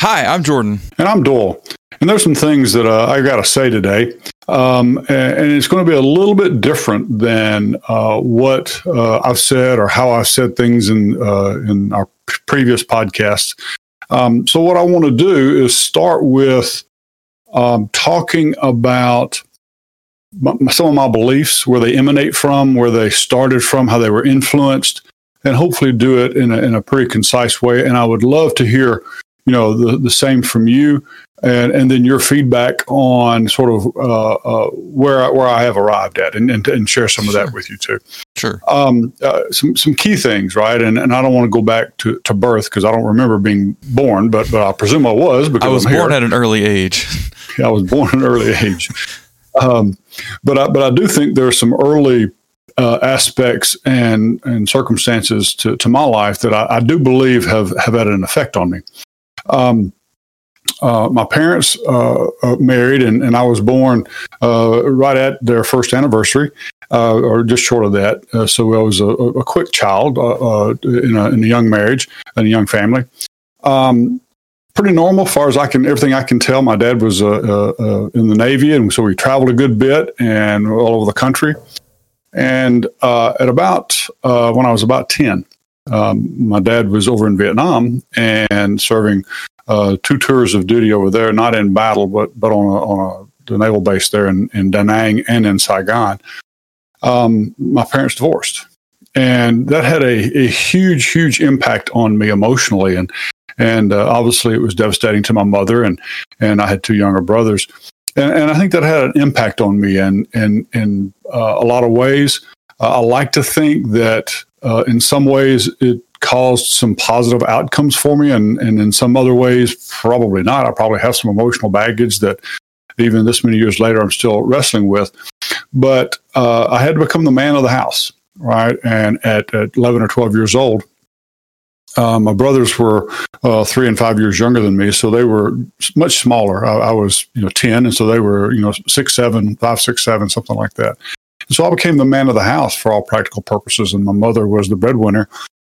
Hi, I'm Jordan. And I'm Doyle. And there's some things that uh, I got to say today. Um, and, and, it's going to be a little bit different than uh, what uh, I've said or how I've said things in, uh, in our previous podcasts. Um, so, what I want to do is start with um, talking about some of my beliefs, where they emanate from, where they started from, how they were influenced, and hopefully do it in a, in a pretty concise way. And I would love to hear, you know, the, the same from you, and and then your feedback on sort of uh, uh, where where I have arrived at, and and, and share some sure. of that with you too. Sure. Um, uh, some some key things, right? And and I don't want to go back to, to birth because I don't remember being born, but but I presume I was because I was I'm born here. at an early age. Yeah, I was born at an early age. Um, but I, but I do think there are some early uh, aspects and and circumstances to, to my life that I, I, do believe have have had an effect on me. Um, uh, my parents uh, uh married, and, and I was born uh, right at their first anniversary, uh, or just short of that. so I was a, a quick child in a, in, a, young marriage and a young family. Um, pretty normal as far as I can, everything I can tell. My dad was uh, uh, uh, in the Navy, and so we traveled a good bit and all over the country. And uh, at about uh, when I was about ten, um, my dad was over in Vietnam and serving uh, two tours of duty over there, not in battle, but but on a, on a, the naval base there in, in Da Nang and in Saigon. Um, my parents divorced, and that had a, a huge, huge impact on me emotionally. And and uh, obviously it was devastating to my mother and and I had two younger brothers, and, and I think that had an impact on me and and in uh, a lot of ways. Uh, I like to think that uh, in some ways it caused some positive outcomes for me, and and in some other ways probably not. I probably have some emotional baggage that even this many years later I'm still wrestling with. But uh, I had to become the man of the house, right? And at, at 11 or 12 years old, uh, my brothers were uh, three and five years younger than me, so they were much smaller. I, I, was, you know, ten, and so they were, you know, six, seven, five, six, seven, something like that. And so I became the man of the house for all practical purposes, and my mother was the breadwinner.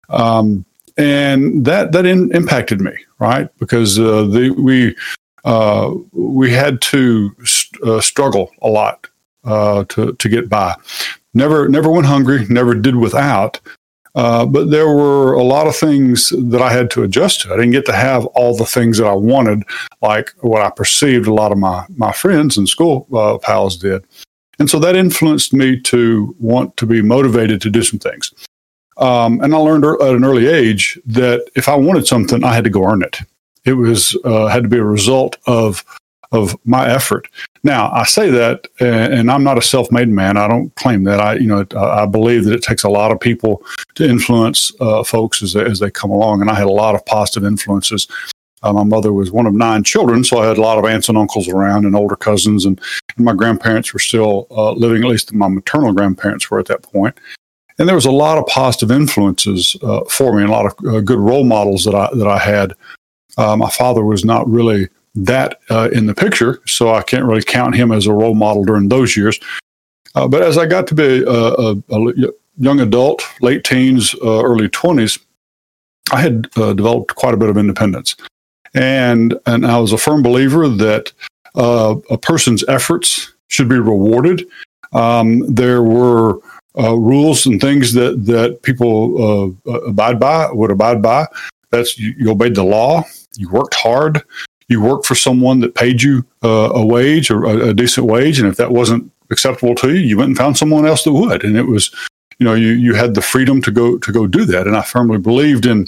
Um, and that that in, impacted me, right? Because uh, the, we uh, we had to st- uh, struggle a lot uh, to to get by. Never never went hungry. Never did without. Uh, but there were a lot of things that I had to adjust to. I didn't get to have all the things that I wanted, like what I perceived a lot of my, my friends and school uh, pals did. And so that influenced me to want to be motivated to do some things. Um, and I learned at an early age that if I wanted something, I had to go earn it. It was uh, had to be a result of of my effort. Now, I say that, and I'm not a self-made man. I don't claim that. I, you know, I believe that it takes a lot of people to influence uh, folks as they, as they come along, and I had a lot of positive influences. Uh, my mother was one of nine children, so I had a lot of aunts and uncles around, and older cousins, and, and my grandparents were still uh, living. At least my maternal grandparents were at that point. and there was a lot of positive influences uh, for me, and a lot of uh, good role models that I that I had. Uh, my father was not really that uh, in the picture, so I can't really count him as a role model during those years. But as I got to be a, a, a young adult, late teens, early 20s, I had uh, developed quite a bit of independence. And, and I was a firm believer that uh, a person's efforts should be rewarded. Um, there were uh, rules and things that, that people abide by, would abide by. That's you, you obeyed the law, you worked hard, you worked for someone that paid you uh, a wage or a, a, decent wage, and if that wasn't acceptable to you, you went and found someone else that would, and it was, you know, you you had the freedom to go to go do that, and I firmly believed in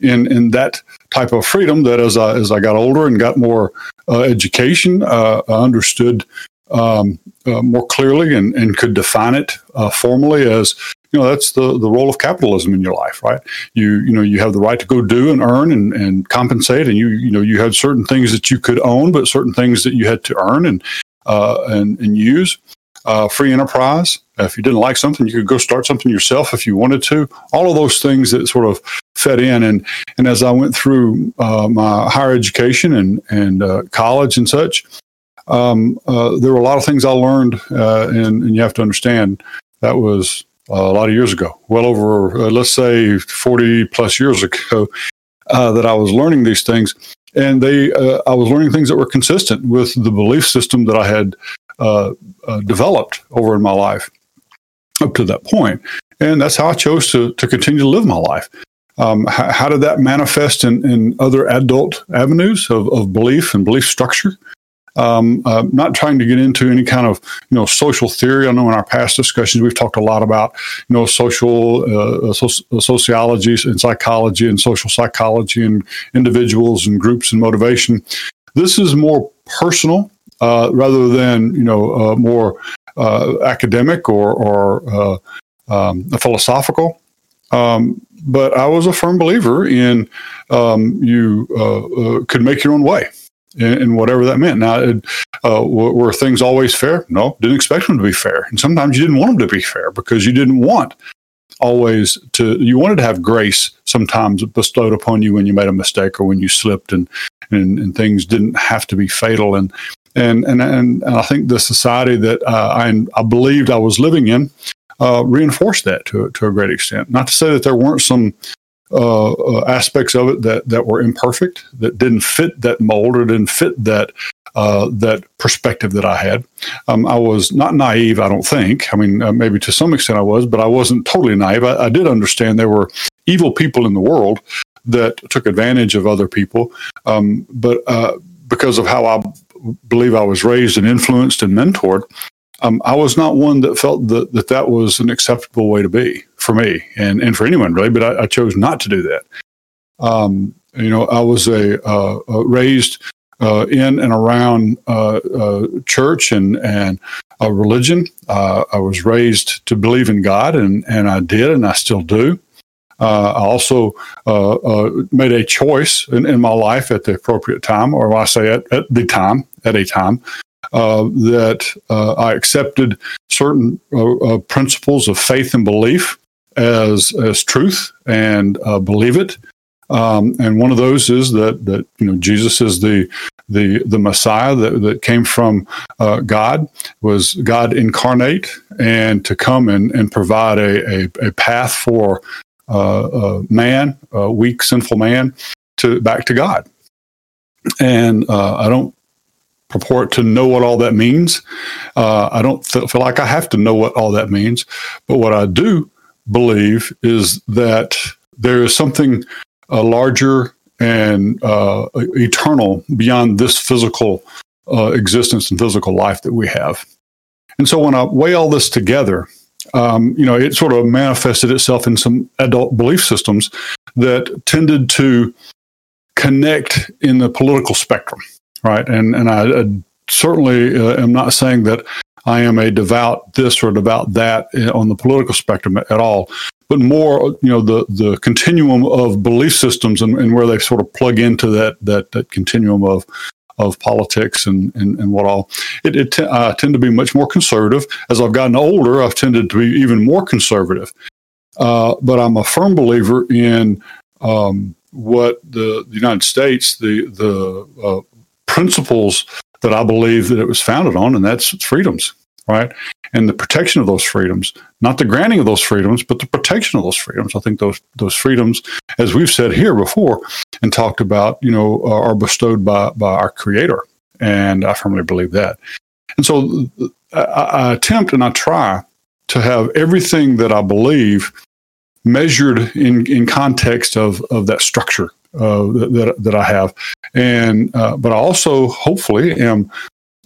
in in that type of freedom. That as I as I got older and got more uh, education, uh, I understood um, uh, more clearly and, and could define it uh, formally as you know that's the the role of capitalism in your life right you you know you have the right to go do and earn and, and compensate and you you know you had certain things that you could own but certain things that you had to earn and uh, and, and use uh, free enterprise. If you didn't like something you could go start something yourself if you wanted to. All of those things that sort of fed in. And and as I went through uh, my higher education and and uh, college and such um, uh, there were a lot of things I learned uh, and, and you have to understand that was a lot of years ago, well over, uh, let's say 40 plus years ago, uh, that I was learning these things. and they uh, I was learning things that were consistent with the belief system that I had uh, uh, developed over in my life up to that point, and that's how I chose to to continue to live my life. Um, how, how, did that manifest in, in other adult avenues of, of belief and belief structure? Um, uh, not trying to get into any kind of you know social theory. I know in our past discussions we've talked a lot about you know social uh, so- and psychology and social psychology and individuals and groups and motivation. This is more personal uh, rather than you know uh, more uh, academic or or uh, um, philosophical. Um, but I was a firm believer in um, you could make your own way and, whatever that meant. Now, it, uh, were things always fair? No, didn't expect them to be fair. And sometimes you didn't want them to be fair because you didn't want always to, you wanted to have grace sometimes bestowed upon you when you made a mistake or when you slipped and, and, and things didn't have to be fatal. And, and, and, and, I think the society that uh, I, I believed I was living in uh, reinforced that to, to a great extent. Not to say that there weren't some uh, uh, aspects of it that that were imperfect, that didn't fit that mold or didn't fit that uh, that perspective that I had. Um, I was not naive, I don't think. I mean, uh, maybe to some extent I was, but I wasn't totally naive. I, I, did understand there were evil people in the world that took advantage of other people, um, but because of how I believe I was raised and influenced and mentored, um, I was not one that felt that, that that was an acceptable way to be for me and, and for anyone really, but I, I chose not to do that. Um, you know, I was a, uh, uh, raised uh, in and around uh, uh, church and and religion. Uh, I was raised to believe in God, and and I did, and I still do. I also made a choice in, in, my life at the appropriate time, or I say at, at the time, at a time, uh, that uh, I accepted certain uh, uh, principles of faith and belief as as truth and uh, believe it. Um, and one of those is that that you know Jesus is the the the Messiah that, that came from God was God incarnate and to come and, and provide a, a, a path for man, a weak sinful man, to back to God. And I don't purport to know what all that means. Uh, I don't th- feel like I have to know what all that means. But what I do believe is that there is something uh, larger and uh, eternal beyond this physical uh, existence and physical life that we have. And so when I weigh all this together, um, you know, it sort of manifested itself in some adult belief systems that tended to connect in the political spectrum right? And and I, I certainly uh, am not saying that I am a devout this or devout that uh, on the political spectrum at all, but more you know the the continuum of belief systems and, and where they sort of plug into that that that continuum of of politics and, and, and what all. It, it t- I tend to be much more conservative. As I've gotten older, I've tended to be even more conservative. Uh, but I'm a firm believer in um, what the, the, United States, the the uh, principles that I believe that it was founded on, and that's freedoms, right? And the protection of those freedoms, not the granting of those freedoms, but the protection of those freedoms. I think those those freedoms, as we've said here before and talked about, you know, are bestowed by by our Creator, and I firmly believe that. And so I, I attempt and I try to have everything that I believe measured in, in context of, of that structure uh, that, that I have. And, uh, but I also hopefully am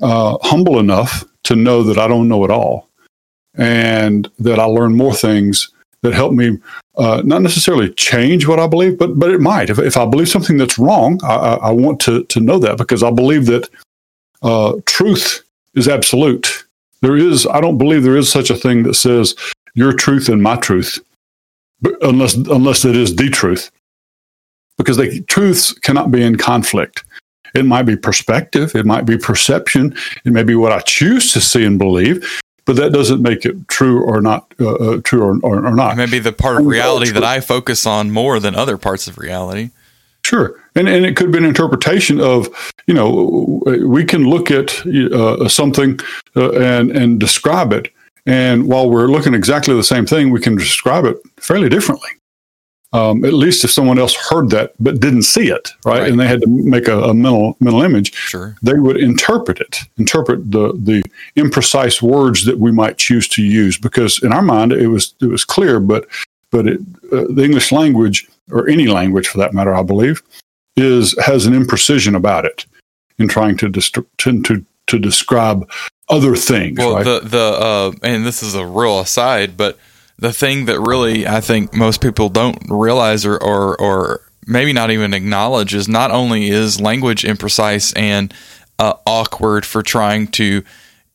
uh, humble enough to know that I don't know it all and that I learn more things that help me uh, not necessarily change what I believe, but but it might. If, if I believe something that's wrong, I, I want to to know that because I believe that uh, truth is absolute. There is, I don't believe there is such a thing that says your truth and my truth, unless unless it is the truth because the truths cannot be in conflict. It might be perspective, it might be perception, it may be what I choose to see and believe, but that doesn't make it true or not uh, uh, true or, or, or, not. Maybe the part of reality that I focus on more than other parts of reality. Sure, and and it could be an interpretation of you know we can look at uh, something uh, and and describe it, and while we're looking exactly the same thing, we can describe it fairly differently um, at least if someone else heard that but didn't see it, right, Right. and they had to make a, a mental mental image, Sure. they would interpret it, interpret the the imprecise words that we might choose to use, because in our mind it was it was clear, but but it, uh, the English language or any language for that matter, I believe, is has an imprecision about it in trying to dist- to, to to describe other things. Well, right? the the uh, and this is a real aside, but the thing that really I think most people don't realize or or, or maybe not even acknowledge is not only is language imprecise and uh, awkward for trying to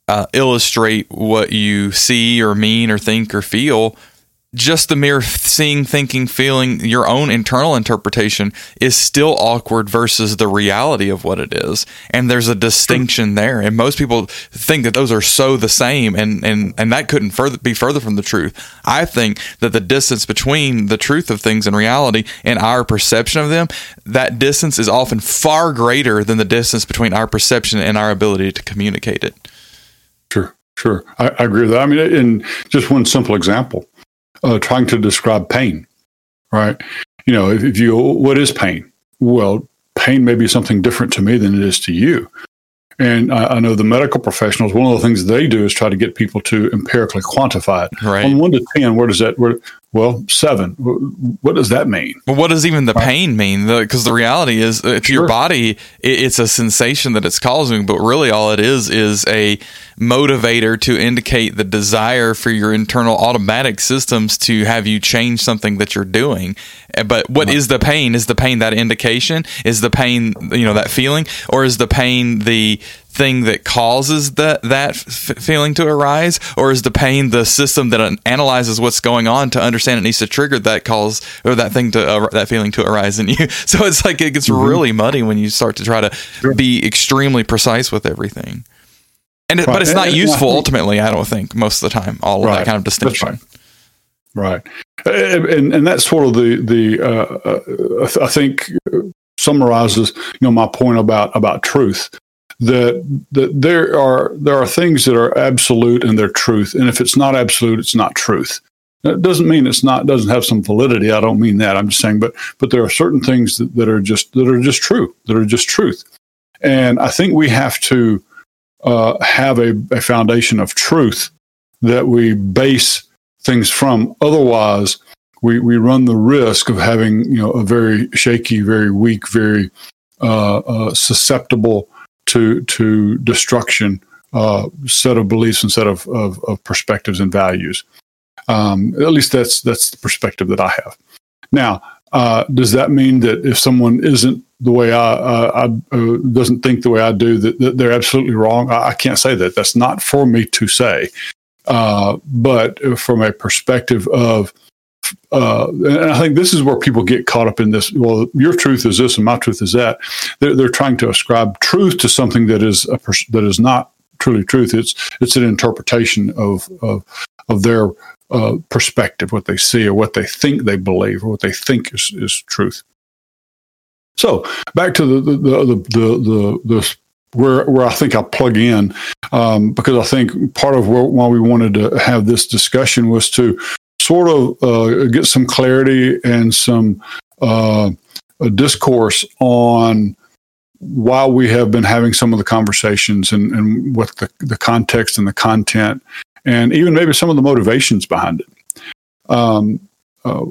uh, illustrate what you see or mean or think or feel. Just the mere seeing, thinking, feeling, your own internal interpretation is still awkward versus the reality of what it is. And there's a distinction there. And most people think that those are so the same, and, and, and that couldn't further be further from the truth. I think that the distance between the truth of things and reality and our perception of them, that distance is often far greater than the distance between our perception and our ability to communicate it. Sure, sure. I, I agree with that. I mean, in just one simple example, uh, trying to describe pain, right? You know, if, if you, what is pain? Well, pain may be something different to me than it is to you. And I, I know the medical professionals, one of the things they do is try to get people to empirically quantify it. Right. On one to 10, where does that, where, well, seven. What does that mean? Well, what does even the pain mean? Because the, reality is, uh, to your body, it, it's a sensation that it's causing, but really all it is is a motivator to indicate the desire for your internal automatic systems to have you change something that you're doing. Uh, But what is the pain? Is the pain that indication? Is the pain, you know, that feeling? Or is the pain the thing that causes that that f- feeling to arise? Or is the pain the system that analyzes what's going on to understand it needs to trigger that cause or that thing to uh, that feeling to arise in you? So it's like it gets really muddy when you start to try to be extremely precise with everything. And it, but it's not And- and I useful ultimately i don't think most of the time all of that kind of distinction. Right. And, and, and that's sort of the, the, uh, uh, I th- I think summarizes, you know, my point about, about truth that, that there are, there are things that are absolute and they're truth. And if it's not absolute, it's not truth. That doesn't mean it's not, doesn't have some validity. I don't mean that. I'm just saying, but, but there are certain things that, that are just, that are just true, that are just truth. And I think we have to, uh, have a, a foundation of truth that we base things from. Otherwise, we, we run the risk of having you know a very shaky, very weak, very uh, uh, susceptible to to destruction uh, set of beliefs and set of, of, of perspectives and values. Um, at least that's that's the perspective that I have. Now, uh, does that mean that if someone isn't the way I, uh, I uh, doesn't think the way I do that, that they're absolutely wrong? I, I can't say that. That's not for me to say. Uh, but from a perspective of, uh, and I think this is where people get caught up in this. Well, your truth is this, and my truth is that. They're, they're trying to ascribe truth to something that is a pers- that is not truly truth. It's it's an interpretation of of of their uh, perspective, what they see, or what they think they believe, or what they think is, is truth. So back to the the the the, the, the where where I think I plug in um, because I think part of where, why we wanted to have this discussion was to sort of uh, get some clarity and some uh, discourse on why we have been having some of the conversations and, and what the, the context and the content and even maybe some of the motivations behind it. Um, uh,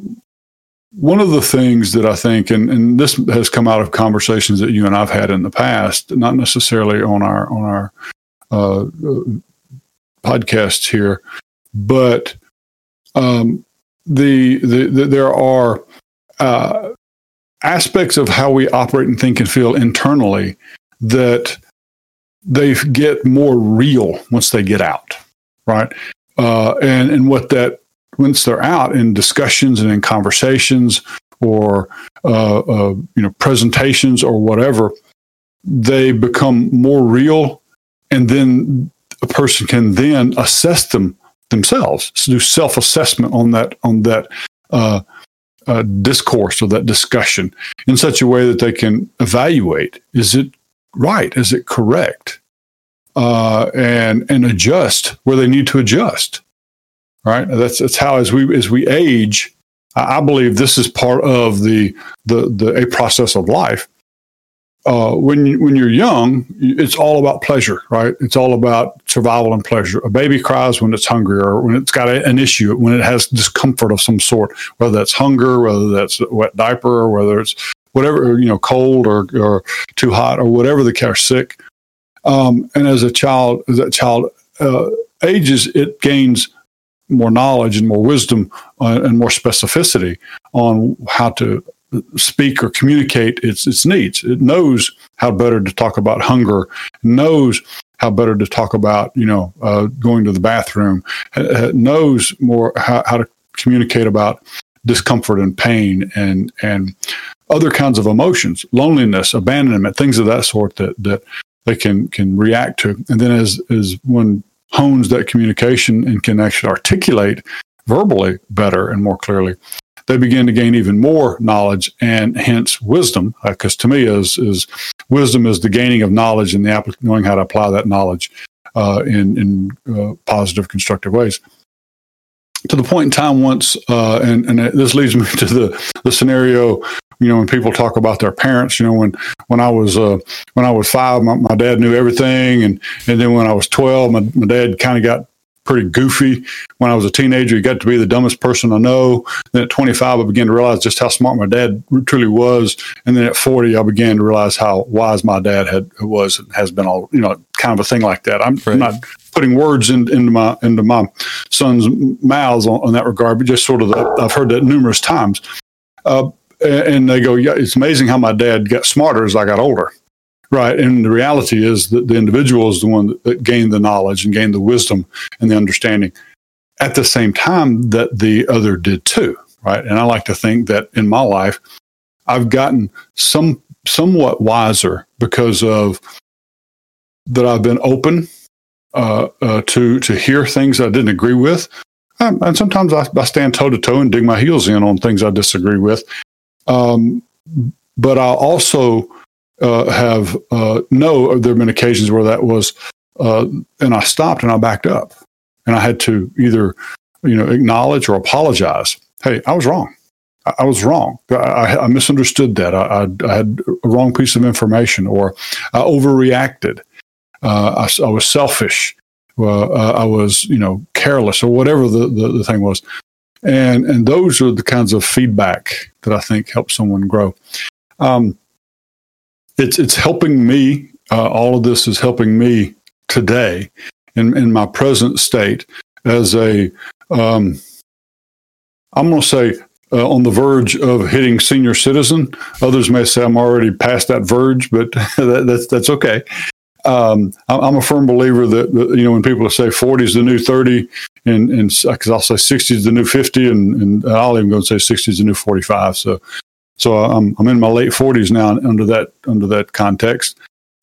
one of the things that I think, and, and this has come out of conversations that you and I've had in the past, not necessarily on our on our uh, uh, podcasts here, but um, the, the, the there are uh, aspects of how we operate and think and feel internally that they get more real once they get out, right? Uh, and and what that once they're out in discussions and in conversations or uh, uh, you know presentations or whatever, they become more real, and then a person can then assess them themselves, do self assessment on that on that uh, uh, discourse or that discussion in such a way that they can evaluate: is it right? Is it correct? Uh, and and adjust where they need to adjust right? That's that's how as we as we age, I believe this is part of the the, the a process of life. Uh, when you, when you're young, it's all about pleasure, right? It's all about survival and pleasure. A baby cries when it's hungry or when it's got a, an issue, when it has discomfort of some sort, whether that's hunger, whether that's wet diaper, or whether it's whatever you know, cold or or too hot or whatever the care, sick. Um, and as a child, as that child uh, ages, it gains more knowledge and more wisdom uh, and more specificity on how to speak or communicate its its needs. It knows how better to talk about hunger, knows how better to talk about you know uh, going to the bathroom, it knows more how, how to communicate about discomfort and pain and and other kinds of emotions, loneliness, abandonment, things of that sort that that they can can react to. And then as as one hones that communication and can actually articulate verbally better and more clearly, they begin to gain even more knowledge and hence wisdom. Because uh, to me, is is wisdom is the gaining of knowledge and the app- knowing how to apply that knowledge uh, in in uh, positive, constructive ways. To the point in time once, uh, and and this leads me to the the scenario you know when people talk about their parents you know when when i was uh, when i was five my, my, dad knew everything and and then when i was 12 my, my dad kind of got pretty goofy. When i was a teenager he got to be the dumbest person i know. Then at 25 i began to realize just how smart my dad truly was. And then at 40 i began to realize how wise my dad had was and has been all you know kind of a thing like that. I'm right. not putting words in, into my into my son's mouths on, on, that regard but just sort of the, i've heard that numerous times. Uh, and they go, yeah, it's amazing how my dad got smarter as I got older. Right. And the reality is that the individual is the one that gained the knowledge and gained the wisdom and the understanding at the same time that the other did too. Right. And I like to think that in my life, I've gotten some somewhat wiser because of that I've been open uh, uh, to to hear things I didn't agree with, um, and sometimes I, I stand toe to toe and dig my heels in on things I disagree with, um, but I also uh, have uh, know there have been occasions where that was, uh, and I stopped and I backed up, and I had to either, you know, acknowledge or apologize. Hey, I was wrong. I, I was wrong. I, I misunderstood that. I, I, had a wrong piece of information, or I overreacted. Uh, I, was selfish. Uh, I was, you know, careless, or whatever the, the, the thing was and and those are the kinds of feedback that I think help someone grow. Um, it's it's helping me. Uh, all of this is helping me today in in my present state as a. Um, I'm going to say uh, on the verge of hitting senior citizen. Others may say I'm already past that verge, but that, that's that's okay um, I'm a firm believer that, that, you know when people say 40 is the new 30, and and because I'll say 60 is the new 50, and, and I'll even go and say 60 is the new 45. So so I'm I'm in my late 40s now under that under that context.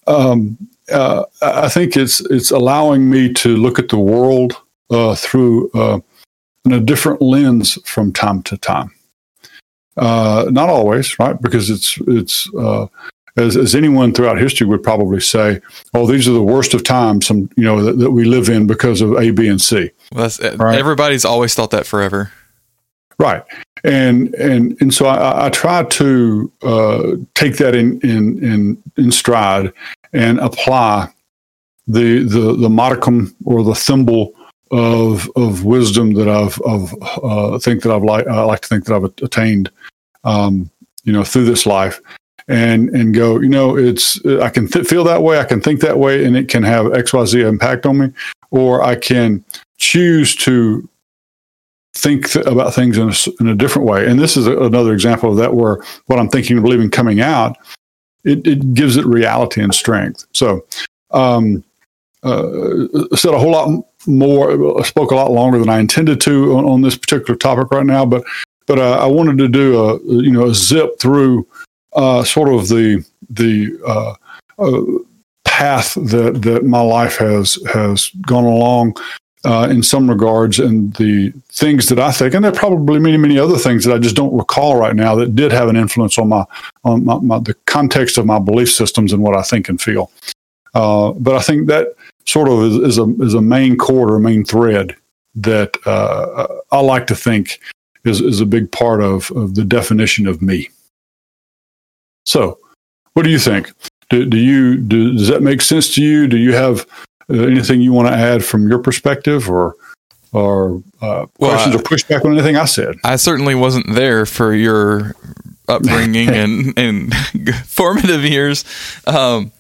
Um, uh, I think it's it's allowing me to look at the world uh, through uh, in a different lens from time to time. Uh, not always, right? Because it's it's uh, as, as anyone throughout history would probably say, "Oh, these are the worst of times, some you know that, that we live in because of A, B, and C." Well, right? Everybody's always thought that forever, right? And and and so I, I try to uh, take that in, in in in stride and apply the the the modicum or the thimble of of wisdom that I've of uh, think that I've like I like to think that I've attained, um, you know, through this life and and go, you know, it's I can th- feel that way, I can think that way, and it can have X Y Z impact on me, or I can choose to think th- about things in a, in a different way. And this is a, another example of that, where what I'm thinking and believing coming out, it, it gives it reality and strength. So. Um, uh, said a whole lot more, spoke a lot longer than I intended to on, on this particular topic right now, but but uh, I wanted to do a you know a zip through uh, sort of the the uh, uh, path that that my life has has gone along uh, in some regards, and the things that I think, and there are probably many many other things that I just don't recall right now that did have an influence on my on my, my the context of my belief systems and what I think and feel. Uh, but I think that sort of is, is, a is a main cord or main thread that uh, I like to think is, is a big part of, of the definition of me. So, what do you think? Do, do you do, does that make sense to you? Do you have uh, anything you want to add from your perspective, or or uh, well, questions I, or pushback on anything I said? I certainly wasn't there for your upbringing and and formative years. Um,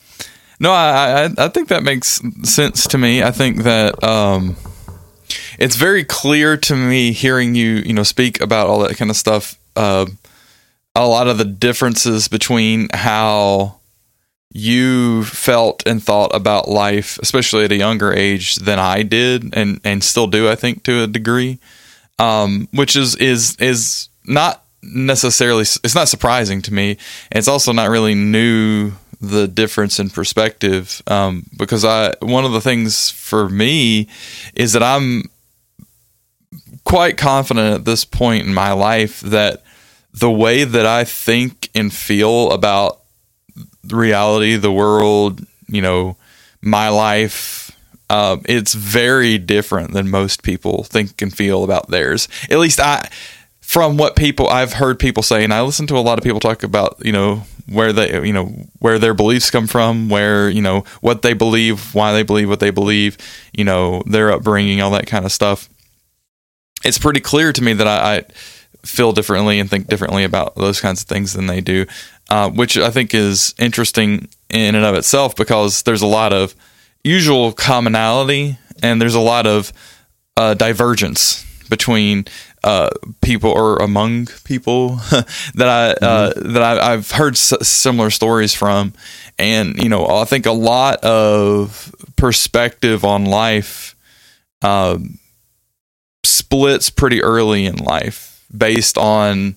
no, I, I, I think that makes sense to me. I think that um, it's very clear to me hearing you you know speak about all that kind of stuff. Uh, a lot of the differences between how you felt and thought about life, especially at a younger age than I did, and and still do, I think, to a degree, um, which is is is not necessarily it's not surprising to me. It's also not really new the difference in perspective um, because I one of the things for me is that I'm quite confident at this point in my life that the way that I think and feel about reality, the world, you know, my life, uh, it's very different than most people think and feel about theirs. At least I, from what people I've heard people say, and I listen to a lot of people talk about, you know, where they, you know, where their beliefs come from, where you know what they believe, why they believe what they believe, you know, their upbringing, all that kind of stuff. It's pretty clear to me that I, I feel differently and think differently about those kinds of things than they do, uh, which I think is interesting in and of itself because there's a lot of usual commonality and there's a lot of uh, divergence between uh, people or among people that I uh, mm-hmm. that I, have heard s- similar stories from, and you know I think a lot of perspective on life um, splits pretty early in life based on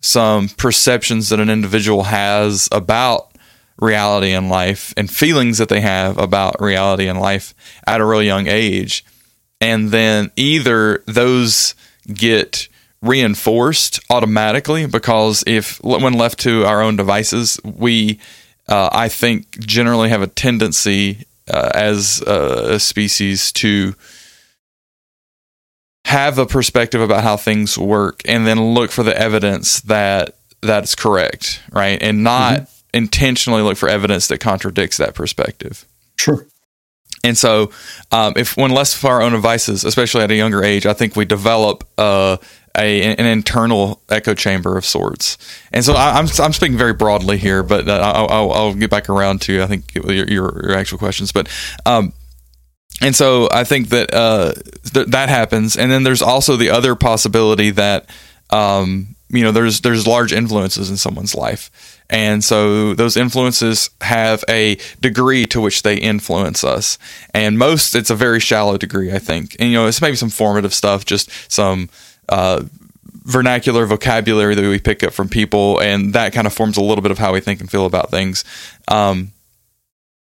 some perceptions that an individual has about reality and life and feelings that they have about reality and life at a really young age. And then either those get reinforced automatically because if when left to our own devices, we, uh, I think, generally have a tendency uh, as a species to have a perspective about how things work and then look for the evidence that that's correct, right? And not mm-hmm. intentionally look for evidence that contradicts that perspective. Sure. And so, um, if when less for our own devices, especially at a younger age, I think we develop uh, a an internal echo chamber of sorts. And so, I, am I'm, I'm speaking very broadly here, but uh, I'll, I'll, I'll, get back around to I think your your, your actual questions. But um, and so I think that uh, th- that happens, and then there's also the other possibility that um, you know there's there's large influences in someone's life, and so those influences have a degree to which they influence us, and most it's a very shallow degree, I think, and you know it's maybe some formative stuff, just some. Uh, vernacular vocabulary that we pick up from people, and that kind of forms a little bit of how we think and feel about things. Um,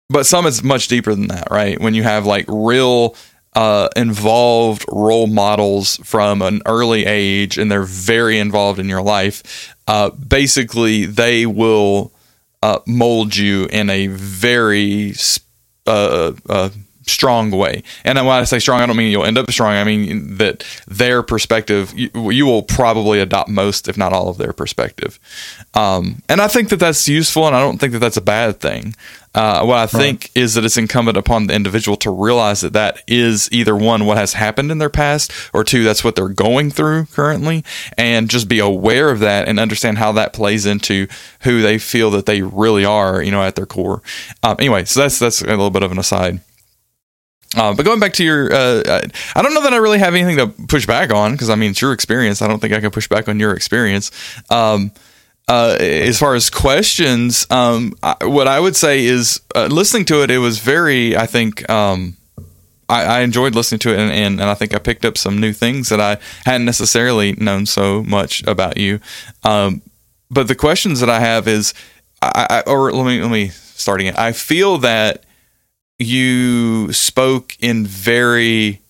but some is much deeper than that, right? When you have like real uh, involved role models from an early age and they're very involved in your life, uh, basically they will uh, mold you in a very uh, uh, strong way. And when I say strong, I don't mean you'll end up strong. I mean that their perspective, you, you will probably adopt most, if not all, of their perspective. Um, and I think that that's useful, and I don't think that that's a bad thing. Uh, what I think right. is that it's incumbent upon the individual to realize that that is either one, what has happened in their past, or two, that's what they're going through currently, and just be aware of that and understand how that plays into who they feel that they really are, you know, at their core. Um, anyway, so that's that's a little bit of an aside. Uh, but going back to your, uh, I don't know that I really have anything to push back on because I mean it's your experience. I don't think I can push back on your experience. Um, uh, as far as questions, um, I, what I would say is uh, listening to it. It was very, I think, um, I, I, enjoyed listening to it, and, and, and, I think I picked up some new things that I hadn't necessarily known so much about you. Um, but the questions that I have is, I, I, or let me let me starting it. I feel that you spoke in very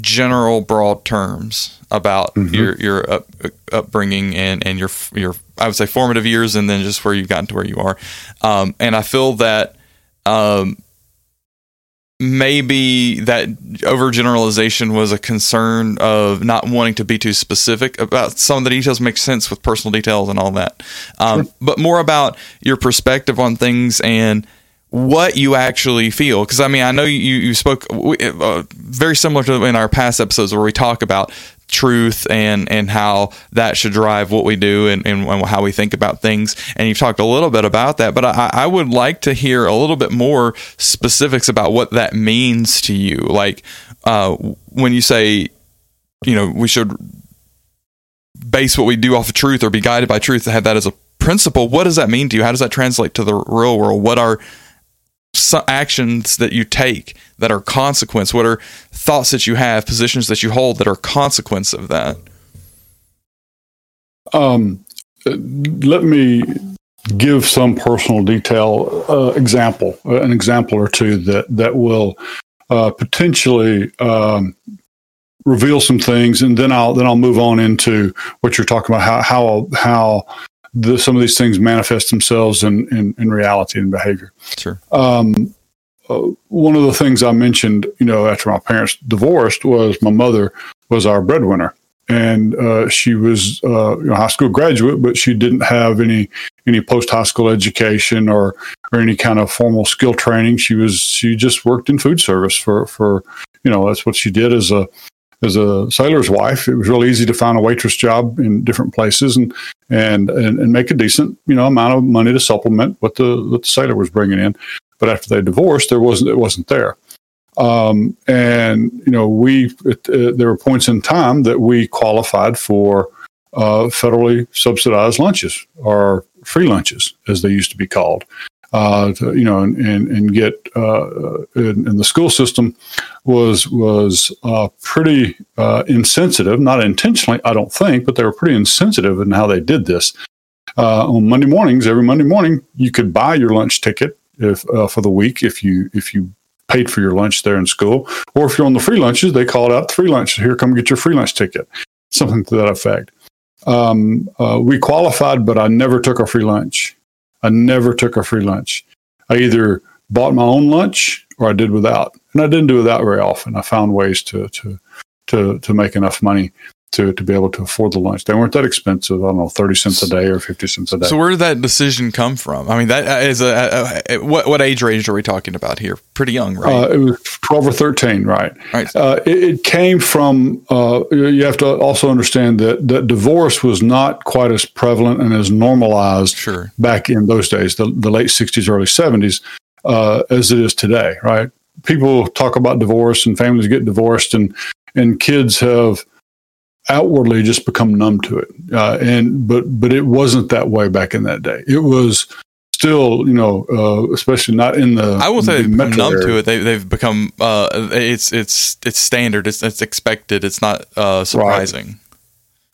general broad terms about mm-hmm. your your up, upbringing and and your your I would say formative years and then just where you've gotten to where you are um, and I feel that um, maybe that overgeneralization was a concern of not wanting to be too specific about some of the details make sense with personal details and all that um, sure. but more about your perspective on things and what you actually feel. Because i mean i know you, you spoke uh, very similar to in our past episodes where we talk about truth and and how that should drive what we do and, and how we think about things. And you've talked a little bit about that but I, I would like to hear a little bit more specifics about what that means to you. Like uh, when you say you know we should base what we do off of truth or be guided by truth to have that as a principle what does that mean to you? How does that translate to the real world? What are actions that you take that are consequence? What are thoughts that you have, positions that you hold that are consequence of that? Um, let me give some personal detail uh, example, uh, an example or two that that will uh, potentially um, reveal some things, and then I'll then I'll move on into what you're talking about how how how the, some of these things manifest themselves in, in, in reality and behavior. Sure. Um, uh, one of the things I mentioned, you know, after my parents divorced was my mother was our breadwinner. And uh, she was uh, you know, high school graduate, but she didn't have any any post high school education or or any kind of formal skill training. She was she just worked in food service for for you know that's what she did as a as a sailor's wife, it was really easy to find a waitress job in different places and and and, and make a decent you know amount of money to supplement what the what the sailor was bringing in. But after they divorced, there wasn't it wasn't there. Um, and you know we it, uh, there were points in time that we qualified for uh, federally subsidized lunches or free lunches, as they used to be called uh, to, you know, and, and, and get uh, in, in, the school system was was uh, pretty uh, insensitive, not intentionally, I don't think, but they were pretty insensitive in how they did this. Uh, on Monday mornings, every Monday morning, you could buy your lunch ticket if uh, for the week if you if you paid for your lunch there in school, or if you're on the free lunches, they called out free lunch. Here, come get your free lunch ticket, something to that effect. Um, we qualified, but I never took a free lunch. I never took a free lunch. I either bought my own lunch or I did without. And I didn't do without very often. I found ways to to to to make enough money to to be able to afford the lunch. They weren't that expensive. I don't know, thirty cents a day or fifty cents a day. So where did that decision come from? I mean, that is a, a, a what what age range are we talking about here? Pretty young, right? Uh, it was twelve or thirteen, right? Right. Uh, it, it, came from. Uh, you have to also understand that that divorce was not quite as prevalent and as normalized sure. back in those days, the, the late sixties, early seventies, uh, as it is today. Right? People talk about divorce and families get divorced, and and kids have outwardly just become numb to it. Uh, and but but it wasn't that way back in that day. It was still, you know, uh, especially not in the. I will say numb area. to it. They, they've become. Uh, it's it's it's standard. It's it's expected. It's not uh, surprising.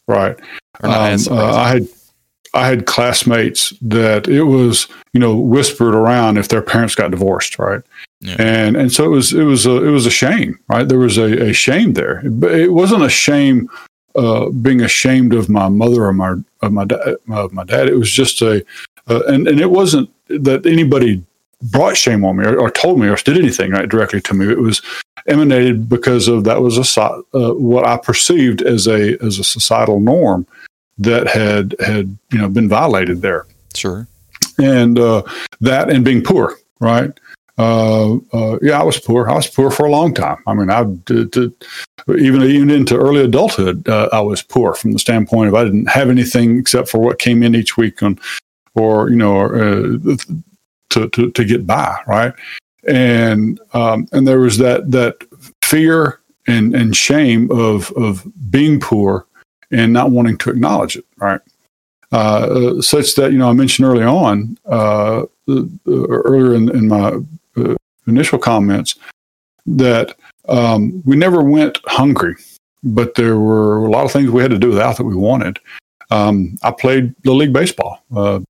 Right. right. Um, uh, I had I had classmates that it was you know whispered around if their parents got divorced, right? Yeah. And and so it was it was a it was a shame, right? There was a, a shame there, but it wasn't a shame uh, being ashamed of my mother or my of my dad. Of my dad, it was just a, uh, and and it wasn't that anybody brought shame on me or, or, told me or did anything right directly to me. It was emanated because of that was a uh, what I perceived as a as a societal norm that had had you know been violated there. Sure. And uh, that and being poor, right? Uh, uh, yeah, I was poor. I was poor for a long time. I mean, I did, did, even even into early adulthood, uh, I was poor from the standpoint of I didn't have anything except for what came in each week, on, or you know, uh, to, to to get by, right? And um, and there was that that fear and and shame of of being poor and not wanting to acknowledge it, right? Uh, such that you know I mentioned early on uh, earlier in, in my uh, initial comments that um, we never went hungry, but there were a lot of things we had to do without that we wanted. Um, I played the league baseball uh,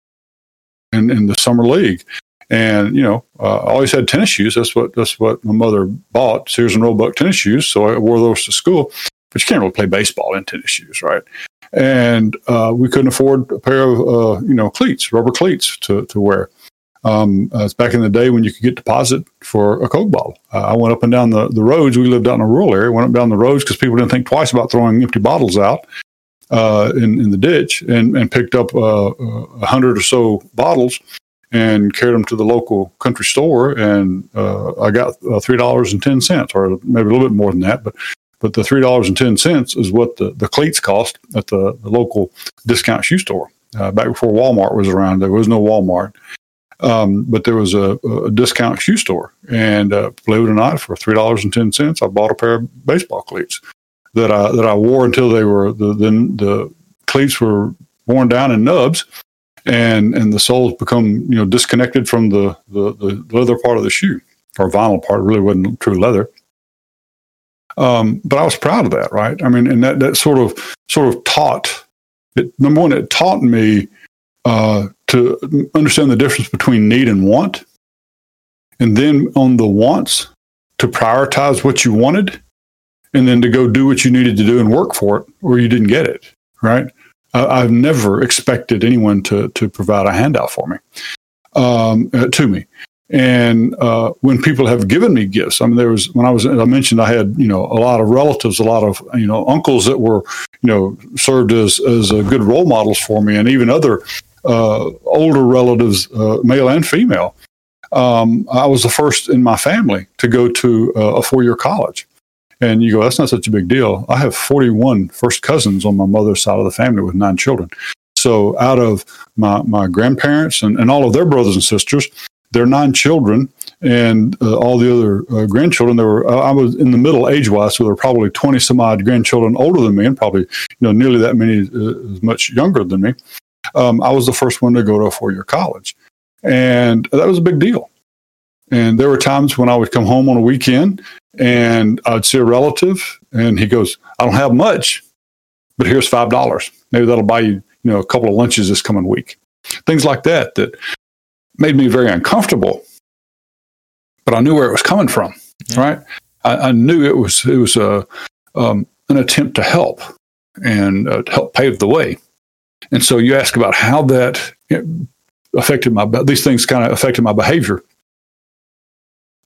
in, in the summer league, and you know, uh, I always had tennis shoes. That's what that's what my mother bought Sears and Roebuck tennis shoes. So I wore those to school. But you can't really play baseball in tennis shoes, right? And uh, we couldn't afford a pair of uh, you know cleats, rubber cleats to to wear. Um, uh, it's back in the day when you could get deposit for a Coke bottle. Uh, I went up and down the, the roads. We lived out in a rural area. Went up down the roads because people didn't think twice about throwing empty bottles out uh, in, in the ditch and, and picked up uh, a hundred or so bottles and carried them to the local country store. And uh, I got uh, $3.10 or maybe a little bit more than that. But but the $3.10 is what the, the cleats cost at the, the local discount shoe store. back before Walmart was around, there was no Walmart. Um, but there was a, a, discount shoe store, and uh, believe it or not, for three dollars and ten cents, I bought a pair of baseball cleats that I that I wore until they were the then the cleats were worn down in nubs, and and the soles become you know disconnected from the the, the leather part of the shoe or vinyl part. It really wasn't true leather. Um, but I was proud of that, right? I mean, and that that sort of sort of taught. It, number one, it taught me uh, to understand the difference between need and want. And then on the wants, to prioritize what you wanted and then to go do what you needed to do and work for it or you didn't get it. Right. I've never expected anyone to, to provide a handout for me, um, uh, to me. And uh, when people have given me gifts, I mean, there was when I was I mentioned I had you know a lot of relatives, a lot of you know uncles that were you know served as as a good role models for me, and even other older relatives, uh, male and female. Um, I was the first in my family to go to uh, a four year college. And you go, that's not such a big deal. I have 41 first cousins on my mother's side of the family with nine children. So out of my, my grandparents and, and all of their brothers and sisters, their nine children and uh, all the other uh, grandchildren. There were I was in the middle age wise, so there were probably twenty some odd grandchildren older than me, and probably you know nearly that many uh, much younger than me um, I was the first one to go to a four year college. And that was a big deal. And there were times when I would come home on a weekend and I'd see a relative and he goes, I don't have much, but here's $5. Maybe that'll buy you, you know, a couple of lunches this coming week. Things like that that made me very uncomfortable. But I knew where it was coming from, yeah. right? I, I, knew it was it was a um, an attempt to help and uh, help pave the way. And so you ask about how that affected my, these things kind of affected my behavior.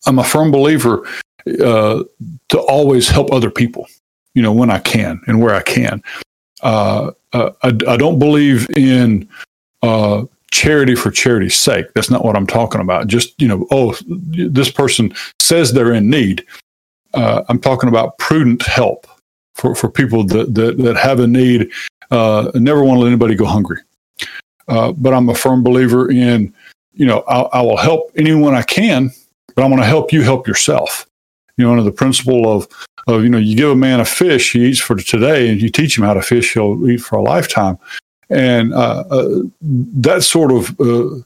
I'm a firm believer uh, to always help other people, you know, when I can and where I can. Uh, uh, I, I, don't believe in uh, charity for charity's sake. That's not what I'm talking about. Just, you know, oh, this person says they're in need. Uh, I'm talking about prudent help for, for people that, that, that have a need uh, never want to let anybody go hungry. Uh, but I'm a firm believer in, you know, I, I will help anyone I can, but I'm going to help you help yourself. You know, under the principle of, of, you know, you give a man a fish, he eats for today, and you teach him how to fish, he'll eat for a lifetime. And uh, uh, that's sort of uh,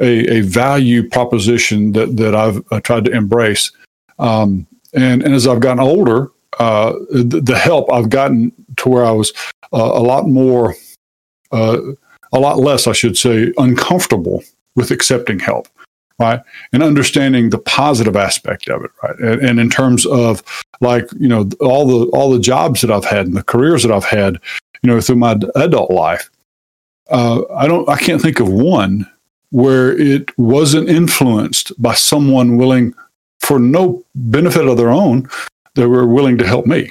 a, a, value proposition that, that I've uh, tried to embrace. Um, and, and as I've gotten older, uh, the, help I've gotten to where I was uh, a lot more, uh, a lot less, I should say, uncomfortable with accepting help, right? And understanding the positive aspect of it, right? And, and in terms of like you know all the all the jobs that I've had and the careers that I've had, you know, through my adult life, uh, I don't, I can't think of one where it wasn't influenced by someone willing, for no benefit of their own, they were willing to help me,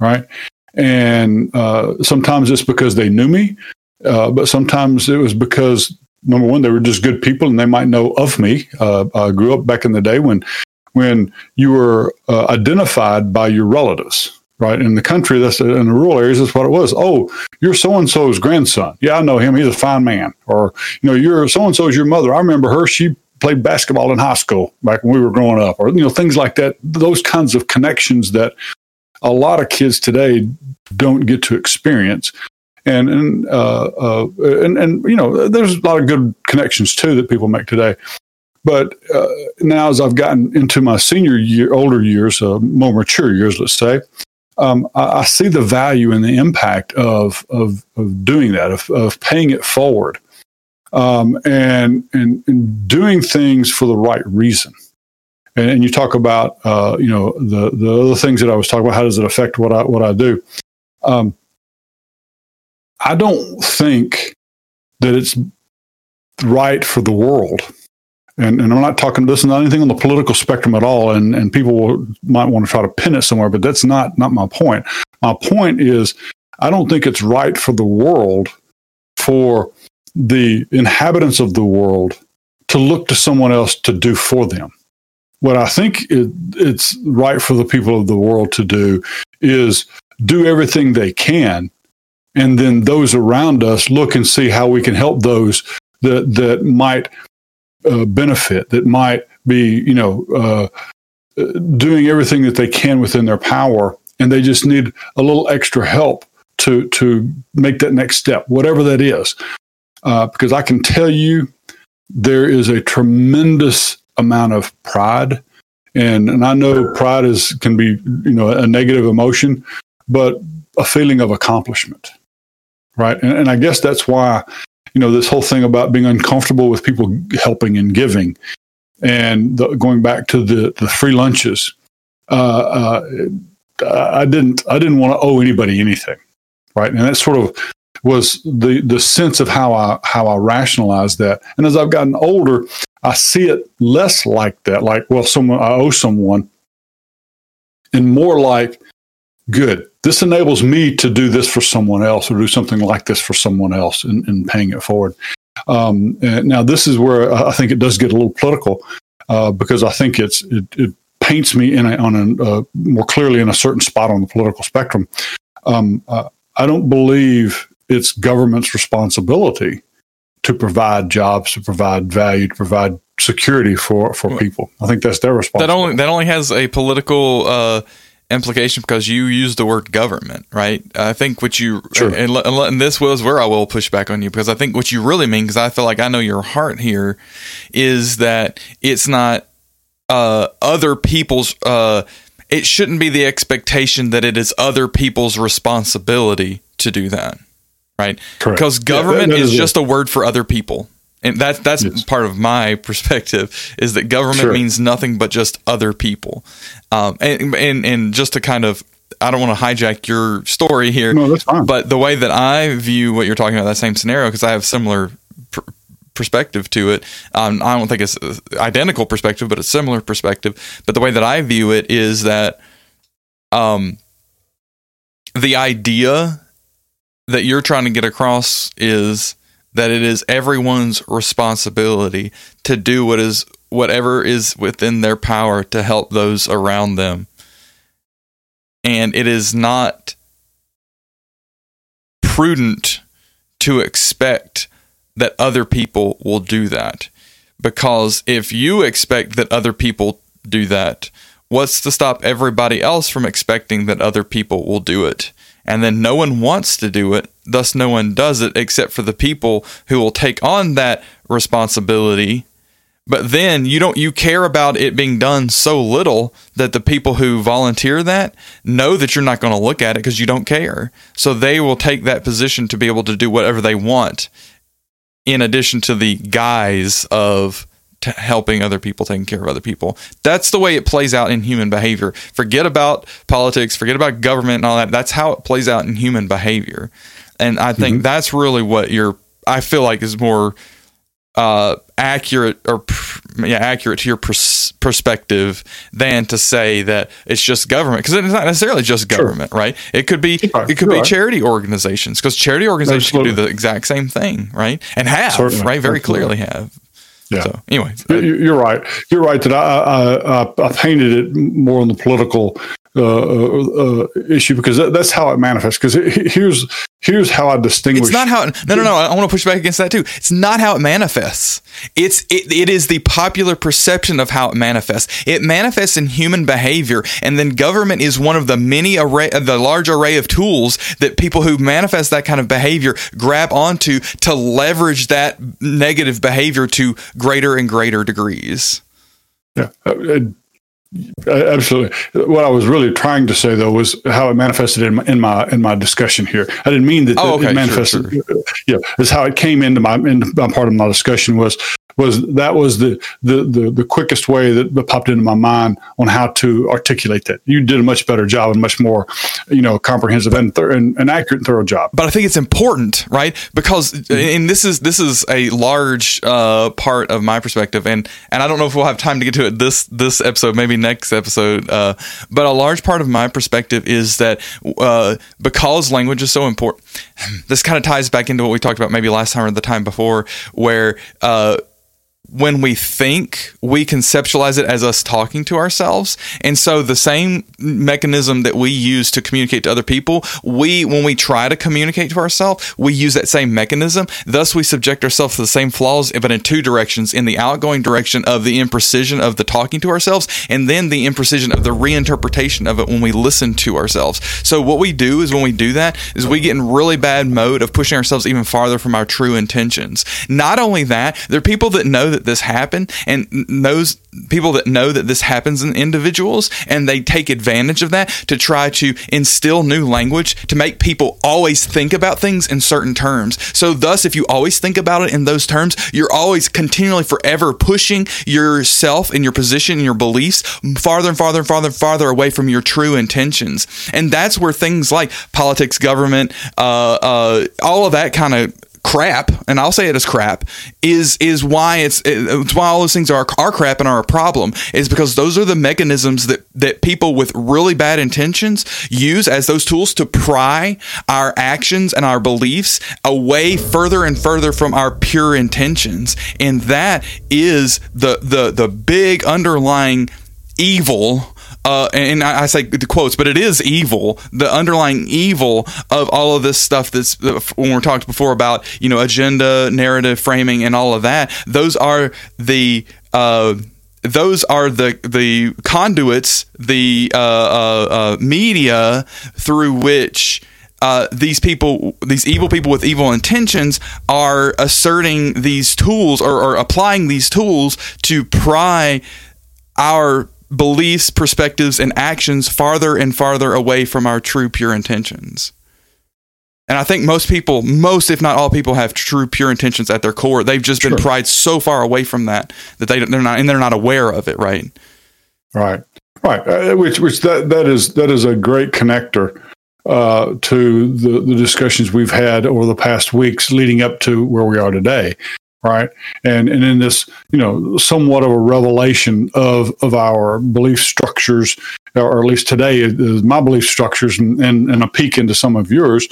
right? And uh, sometimes it's because they knew me, uh, but sometimes it was because number one, they were just good people and they might know of me. Uh, I grew up back in the day when when you were uh, identified by your relatives. Right in the country, that's in the rural areas. That's what it was. Oh, you're so and so's grandson. Yeah, I know him. He's a fine man. Or you know, you're so and so's your mother. I remember her. She played basketball in high school back when we were growing up, or you know things like that. Those kinds of connections that a lot of kids today don't get to experience. And and, uh, uh, and and you know, there's a lot of good connections too that people make today. But uh, now, as I've gotten into my senior year, older years, uh, more mature years, let's say, um, I, I, see the value and the impact of of, of doing that, of, of paying it forward, um, and, and and doing things for the right reason and, and you talk about uh, you know the the other things that I was talking about. How does it affect what I what I do? Um, I don't think that it's right for the world and, and I'm not talking this is not anything on the political spectrum at all, and, and people will, might want to try to pin it somewhere, but that's not not my point. My point is, I don't think it's right for the world, for the inhabitants of the world, to look to someone else to do for them. What I think it, it's right for the people of the world to do is do everything they can, and then those around us look and see how we can help those that that might uh, benefit that might be, you know, uh, doing everything that they can within their power, and they just need a little extra help to to make that next step, whatever that is. Uh, because I can tell you, there is a tremendous amount of pride, and and I know pride is can be you know a negative emotion, but a feeling of accomplishment, right? And, and I guess that's why you know this whole thing about being uncomfortable with people helping and giving, and the, going back to the the free lunches. Uh, uh, I didn't I didn't want to owe anybody anything, right? And that's sort of was the the sense of how I how I rationalized that. And as I've gotten older, I see it less like that. Like, well, someone I owe someone, and more like, good this enables me to do this for someone else or do something like this for someone else and, and paying it forward. Um, now, this is where I think it does get a little political uh, because I think it's it, it paints me in a, on a uh, more clearly in a certain spot on the political spectrum. Um, uh, I don't believe it's government's responsibility to provide jobs, to provide value, to provide security for for people. I think that's their responsibility. That only that only has a political uh, implication because you use the word government, right? I think what you sure. and, and, this was where I will push back on you because I think what you really mean because I feel like I know your heart here is that it's not uh, other people's. Uh, it shouldn't be the expectation that it is other people's responsibility to do that, right? Correct. Because government yeah, that, that is, is just a word for other people and that's that's yes. part of my perspective is that government sure. means nothing but just other people um, and, and and just to kind of I don't want to hijack your story here no, that's fine. but the way that I view what you're talking about that same scenario because I have similar pr- perspective to it um, I don't think it's identical perspective but a similar perspective but the way that I view it is that um the idea that you're trying to get across is that it is everyone's responsibility to do what is whatever is within their power to help those around them. And it is not prudent to expect that other people will do that. Because if you expect that other people do that, what's to stop everybody else from expecting that other people will do it? And then no one wants to do it, thus, no one does it except for the people who will take on that responsibility. But then you don't you care about it being done so little that the people who volunteer that know that you're not going to look at it because you don't care. So they will take that position to be able to do whatever they want in addition to the guise of helping other people, taking care of other people. That's the way it plays out in human behavior. Forget about politics, forget about government and all that. That's how it plays out in human behavior. And I think mm-hmm. that's really what you're, I feel like is more uh, accurate or yeah, accurate to your pers- perspective than to say that it's just government because it's not necessarily just government, sure. right? It could be it could be charity organizations because charity organizations can do the exact same thing, right? And have Certainly. right very Absolutely. clearly have. Yeah. So anyway, uh, you're right. You're right that I, I, I painted it more on the political uh, uh, uh, issue because that, that's how it manifests. Because here's here's how I distinguish. It's not how. No, no, no. I want to push back against that too. It's not how it manifests. It's it, it is the popular perception of how it manifests. It manifests in human behavior, and then government is one of the many array, the large array of tools that people who manifest that kind of behavior grab onto to leverage that negative behavior to greater and greater degrees. Yeah. Uh, Absolutely. What I was really trying to say, though, was how it manifested in my in my, in my discussion here. I didn't mean that, oh, okay, it manifested. Sure, sure. Yeah, is how it came into my into my part of my discussion was was that was the, the the the quickest way that, that popped into my mind on how to articulate that. You did a much better job and much more, you know, comprehensive and, th- and, and accurate and thorough job. But I think it's important, right? Because and this is this is a large uh, part of my perspective, and and I don't know if we'll have time to get to it this this episode, maybe next episode. Uh, but a large part of my perspective is that uh, because language is so important, this kind of ties back into what we talked about maybe last time or the time before, where uh, when we think, we conceptualize it as us talking to ourselves. And so the same mechanism that we use to communicate to other people, we when we try to communicate to ourselves, we use that same mechanism. Thus we subject ourselves to the same flaws, but in two directions, in the outgoing direction of the imprecision of the talking to ourselves, and then the imprecision of the reinterpretation of it when we listen to ourselves. So what we do is when we do that, is we get in really bad mode of pushing ourselves even farther from our true intentions. Not only that, there are people that know that this happened and those people that know that this happens in individuals and they take advantage of that to try to instill new language to make people always think about things in certain terms. So thus if you always think about it in those terms, you're always continually forever pushing yourself and your position and your beliefs farther and farther and farther and farther away from your true intentions. And that's where things like politics, government, uh, uh, all of that kind of crap, and I'll say it as crap, is is why it's it's why all those things are are crap and are a problem. Is because those are the mechanisms that that people with really bad intentions use as those tools to pry our actions and our beliefs away further and further from our pure intentions, and that is the the the big underlying evil uh, and I, say the quotes, but it is evil. The underlying evil of all of this stuff that's when we're talked before about you know agenda, narrative framing, and all of that. Those are the uh, those are the the conduits, the uh, uh, uh media through which. Uh, these people, these evil people with evil intentions, are asserting these tools or, or applying these tools to pry our beliefs, perspectives, and actions farther and farther away from our true, pure intentions. And I think most people, most if not all people, have true, pure intentions at their core. They've just been pried so far away from that that they they're not and they're not aware of it. Right. Right. Right. Uh, which which that that is that is a great connector uh, to the the discussions we've had over the past weeks leading up to where we are today right? And and in this, you know, somewhat of a revelation of of our belief structures, or at least today is my belief structures, and, and, and a peek into some of yours,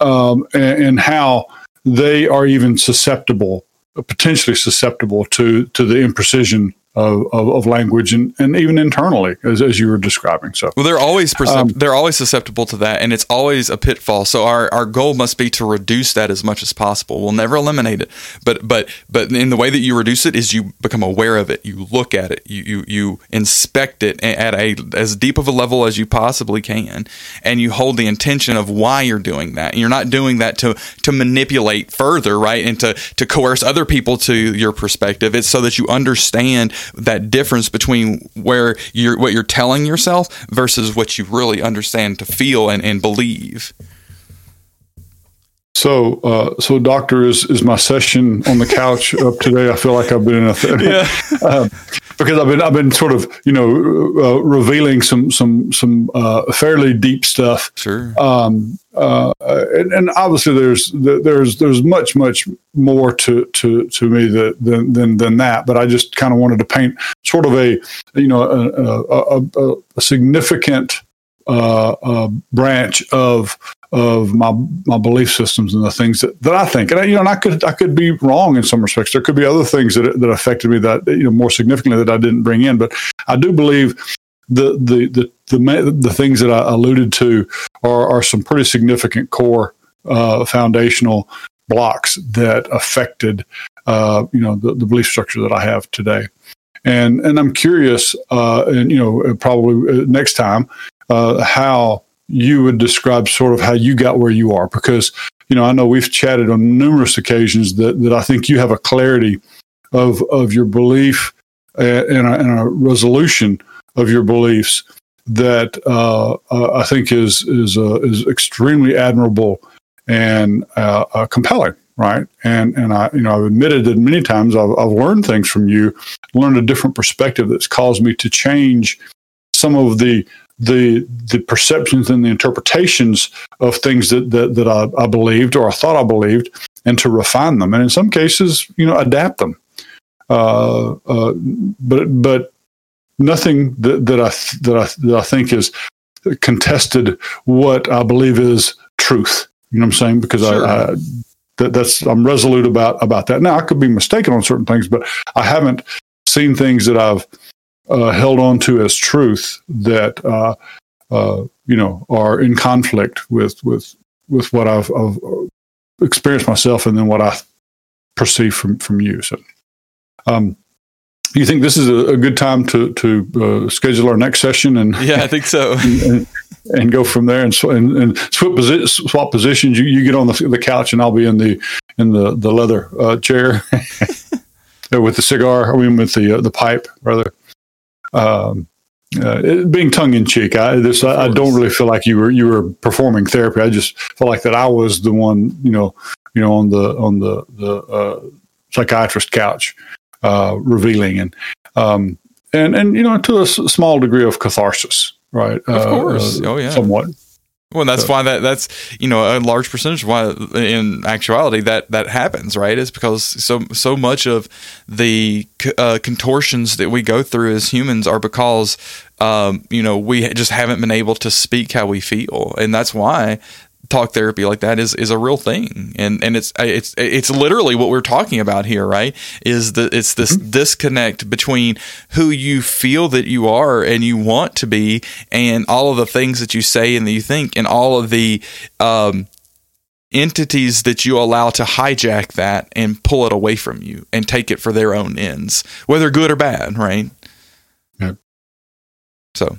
um, and, and how they are even susceptible, potentially susceptible to to the imprecision of, of, of, language and, and even internally as, as you were describing. So well, they're always percept- um, they're always susceptible to that, and it's always a pitfall. So our, our goal must be to reduce that as much as possible. We'll never eliminate it, but but but in the way that you reduce it is you become aware of it, you look at it, you you, you inspect it at a as deep of a level as you possibly can, and you hold the intention of why you're doing that. And you're not doing that to to manipulate further, right, and to to coerce other people to your perspective. It's so that you understand that difference between where you're what you're telling yourself versus what you really understand to feel and, and believe. So, uh, so doctor, is is my session on the couch up today? I feel like I've been in a th- yeah. uh, because I've been I've been sort of you know uh, revealing some some some uh, fairly deep stuff. Sure. Um, uh, and, and, obviously there's there's there's much much more to to to me that, than than than that. But I just kind of wanted to paint sort of a you know a, a, a, a significant uh, branch of of my my belief systems and the things that, that I think. And I, you know, and I could I could be wrong in some respects. There could be other things that that affected me that you know more significantly that I didn't bring in. But I do believe the the the the, the things that I alluded to are are some pretty significant core uh, foundational blocks that affected uh, you know the, the belief structure that I have today. And and I'm curious, uh, and you know, probably uh, next time, uh, how you would describe sort of how you got where you are because you know I know we've chatted on numerous occasions that that I think you have a clarity of of your belief and a, and a resolution of your beliefs that uh, uh, I think is is uh, is extremely admirable and uh, uh, compelling right? And and I, you know, I've admitted that many times I've, I've learned things from you, learned a different perspective that's caused me to change some of the the the perceptions and the interpretations of things that that, that I, I believed or I thought I believed, and to refine them, and in some cases, you know, adapt them. Uh, uh, but but nothing that, that I that I that I think is contested what I believe is truth. You know what I'm saying? Because sure. I, I that, that's I'm resolute about about that. Now I could be mistaken on certain things, but I haven't seen things that I've uh, held on to as truth that uh, uh, you know are in conflict with with with what I've, I've, experienced myself, and then what I perceive from from you. So, um, you think this is a, a good time to to uh, schedule our next session? And yeah, I think so. and, and, go from there and, and, and swap, posi- swap positions. You, you get on the, the couch, and I'll be in the in the the leather uh, chair with the cigar. I mean, with the uh, the pipe rather. Um, uh, being tongue in cheek, I this I, I, don't really feel like you were you were performing therapy. I just felt like that I was the one, you know, you know, on the on the the uh, psychiatrist couch, uh, revealing and um, and and you know to a s- small degree of catharsis, right? Of uh, course, oh yeah, somewhat. Well, that's so. why that that's you know a large percentage of why in actuality that that happens, right? Is because so so much of the uh, contortions that we go through as humans are because um, you know we just haven't been able to speak how we feel, and that's why talk therapy like that is is a real thing and and it's it's it's literally what we're talking about here right is that it's this mm-hmm. disconnect between who you feel that you are and you want to be and all of the things that you say and that you think and all of the um, entities that you allow to hijack that and pull it away from you and take it for their own ends whether good or bad right yeah. so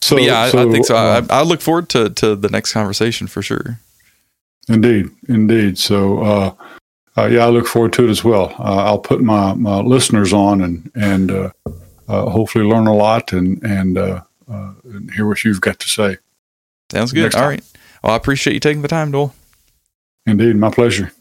so yeah, so, I, I, think so. Uh, I, I, look forward to to the next conversation for sure. Indeed, indeed. So uh, uh, yeah, I look forward to it as well. Uh, I'll put my, my listeners on and and uh, uh, hopefully learn a lot and and, and, hear what you've got to say. Sounds good. All right. Well, I appreciate you taking the time, Doyle. Indeed, my pleasure.